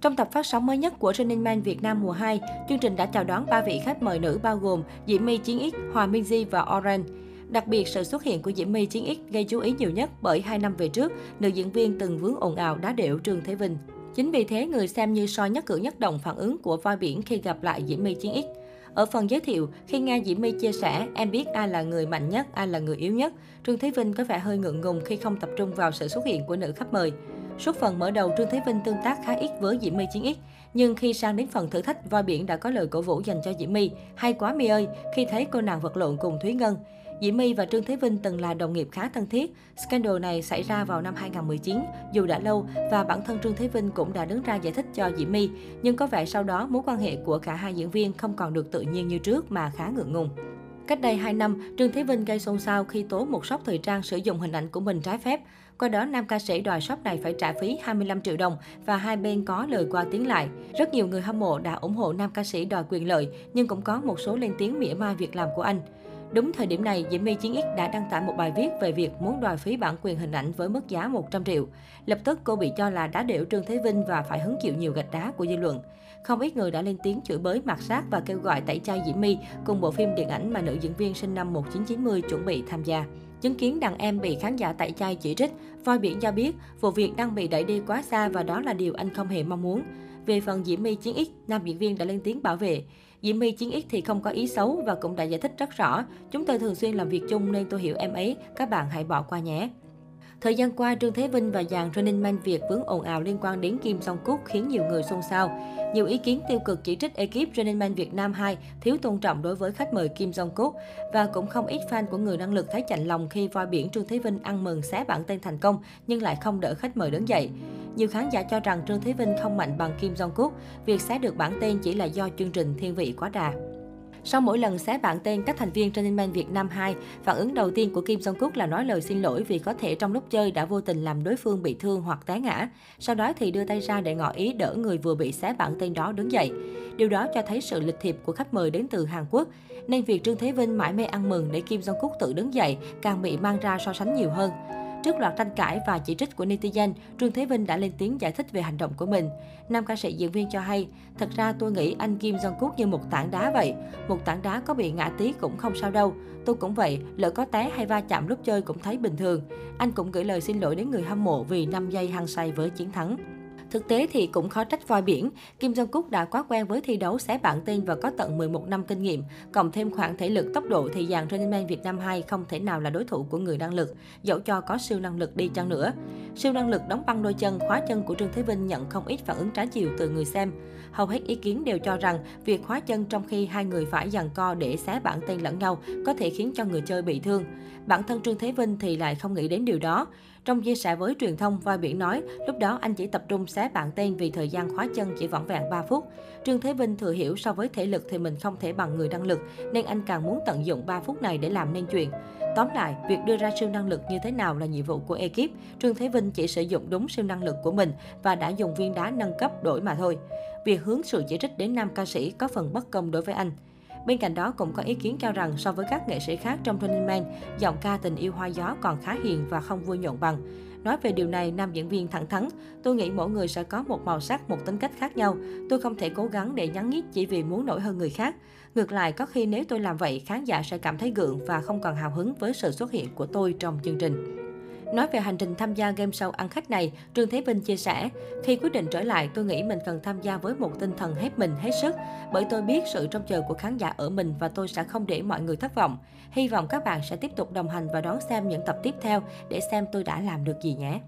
Trong tập phát sóng mới nhất của Running Man Việt Nam mùa 2, chương trình đã chào đón ba vị khách mời nữ bao gồm Diễm My Chiến X, Hòa Minh Di và Oren. Đặc biệt, sự xuất hiện của Diễm My Chiến X gây chú ý nhiều nhất bởi hai năm về trước, nữ diễn viên từng vướng ồn ào đá điệu Trương Thế Vinh. Chính vì thế, người xem như soi nhất cử nhất động phản ứng của voi biển khi gặp lại Diễm My Chiến X. Ở phần giới thiệu, khi nghe Diễm My chia sẻ, em biết ai là người mạnh nhất, ai là người yếu nhất, Trương Thế Vinh có vẻ hơi ngượng ngùng khi không tập trung vào sự xuất hiện của nữ khách mời. Suốt phần mở đầu, Trương Thế Vinh tương tác khá ít với Diễm My Chiến X. Nhưng khi sang đến phần thử thách, voi biển đã có lời cổ vũ dành cho Diễm My. Hay quá My ơi, khi thấy cô nàng vật lộn cùng Thúy Ngân. Diễm My và Trương Thế Vinh từng là đồng nghiệp khá thân thiết. Scandal này xảy ra vào năm 2019, dù đã lâu và bản thân Trương Thế Vinh cũng đã đứng ra giải thích cho Diễm My. Nhưng có vẻ sau đó mối quan hệ của cả hai diễn viên không còn được tự nhiên như trước mà khá ngượng ngùng. Cách đây 2 năm, Trương Thế Vinh gây xôn xao khi tố một shop thời trang sử dụng hình ảnh của mình trái phép. Qua đó, nam ca sĩ đòi shop này phải trả phí 25 triệu đồng và hai bên có lời qua tiếng lại. Rất nhiều người hâm mộ đã ủng hộ nam ca sĩ đòi quyền lợi, nhưng cũng có một số lên tiếng mỉa mai việc làm của anh. Đúng thời điểm này, Diễm My Chiến X đã đăng tải một bài viết về việc muốn đòi phí bản quyền hình ảnh với mức giá 100 triệu. Lập tức cô bị cho là đã điểu Trương Thế Vinh và phải hứng chịu nhiều gạch đá của dư luận. Không ít người đã lên tiếng chửi bới mặt sát và kêu gọi tẩy chay Diễm My cùng bộ phim điện ảnh mà nữ diễn viên sinh năm 1990 chuẩn bị tham gia. Chứng kiến đàn em bị khán giả tẩy chay chỉ trích, Voi Biển cho biết vụ việc đang bị đẩy đi quá xa và đó là điều anh không hề mong muốn. Về phần Diễm My Chiến X, nam diễn viên đã lên tiếng bảo vệ. Diễm My Chiến X thì không có ý xấu và cũng đã giải thích rất rõ. Chúng tôi thường xuyên làm việc chung nên tôi hiểu em ấy, các bạn hãy bỏ qua nhé. Thời gian qua, Trương Thế Vinh và dàn Running Man Việt vướng ồn ào liên quan đến Kim Song Cúc khiến nhiều người xôn xao. Nhiều ý kiến tiêu cực chỉ trích ekip Running Man Việt Nam 2 thiếu tôn trọng đối với khách mời Kim Song Cúc và cũng không ít fan của người năng lực thấy chạnh lòng khi voi biển Trương Thế Vinh ăn mừng xé bản tên thành công nhưng lại không đỡ khách mời đứng dậy. Nhiều khán giả cho rằng Trương Thế Vinh không mạnh bằng Kim Jong Cúc, việc xé được bản tên chỉ là do chương trình thiên vị quá đà. Sau mỗi lần xé bản tên các thành viên Running Man Việt Nam 2, phản ứng đầu tiên của Kim Jong Cúc là nói lời xin lỗi vì có thể trong lúc chơi đã vô tình làm đối phương bị thương hoặc té ngã. Sau đó thì đưa tay ra để ngỏ ý đỡ người vừa bị xé bản tên đó đứng dậy. Điều đó cho thấy sự lịch thiệp của khách mời đến từ Hàn Quốc. Nên việc Trương Thế Vinh mãi mê ăn mừng để Kim Jong Cúc tự đứng dậy càng bị mang ra so sánh nhiều hơn. Trước loạt tranh cãi và chỉ trích của netizen, Trương Thế Vinh đã lên tiếng giải thích về hành động của mình. Nam ca sĩ diễn viên cho hay, thật ra tôi nghĩ anh Kim Jong Kook như một tảng đá vậy. Một tảng đá có bị ngã tí cũng không sao đâu. Tôi cũng vậy, lỡ có té hay va chạm lúc chơi cũng thấy bình thường. Anh cũng gửi lời xin lỗi đến người hâm mộ vì 5 giây hăng say với chiến thắng. Thực tế thì cũng khó trách voi biển. Kim Jong Kook đã quá quen với thi đấu xé bảng tên và có tận 11 năm kinh nghiệm. Cộng thêm khoảng thể lực tốc độ thì dàn Running Man Việt Nam 2 không thể nào là đối thủ của người năng lực, dẫu cho có siêu năng lực đi chăng nữa. Siêu năng lực đóng băng đôi chân, khóa chân của Trương Thế Vinh nhận không ít phản ứng trái chiều từ người xem. Hầu hết ý kiến đều cho rằng việc khóa chân trong khi hai người phải giằng co để xé bản tên lẫn nhau có thể khiến cho người chơi bị thương. Bản thân Trương Thế Vinh thì lại không nghĩ đến điều đó. Trong chia sẻ với truyền thông, Voi Biển nói, lúc đó anh chỉ tập trung xé bạn tên vì thời gian khóa chân chỉ vỏn vẹn 3 phút. Trương Thế Vinh thừa hiểu so với thể lực thì mình không thể bằng người năng lực, nên anh càng muốn tận dụng 3 phút này để làm nên chuyện. Tóm lại, việc đưa ra siêu năng lực như thế nào là nhiệm vụ của ekip. Trương Thế Vinh chỉ sử dụng đúng siêu năng lực của mình và đã dùng viên đá nâng cấp đổi mà thôi. Việc hướng sự chỉ trích đến nam ca sĩ có phần bất công đối với anh. Bên cạnh đó cũng có ý kiến cho rằng so với các nghệ sĩ khác trong Running Man, giọng ca tình yêu hoa gió còn khá hiền và không vui nhộn bằng. Nói về điều này, nam diễn viên thẳng thắn, tôi nghĩ mỗi người sẽ có một màu sắc, một tính cách khác nhau. Tôi không thể cố gắng để nhắn nhít chỉ vì muốn nổi hơn người khác. Ngược lại, có khi nếu tôi làm vậy, khán giả sẽ cảm thấy gượng và không còn hào hứng với sự xuất hiện của tôi trong chương trình. Nói về hành trình tham gia game show ăn khách này, Trương Thế Vinh chia sẻ, khi quyết định trở lại, tôi nghĩ mình cần tham gia với một tinh thần hết mình, hết sức, bởi tôi biết sự trông chờ của khán giả ở mình và tôi sẽ không để mọi người thất vọng. Hy vọng các bạn sẽ tiếp tục đồng hành và đón xem những tập tiếp theo để xem tôi đã làm được gì nhé.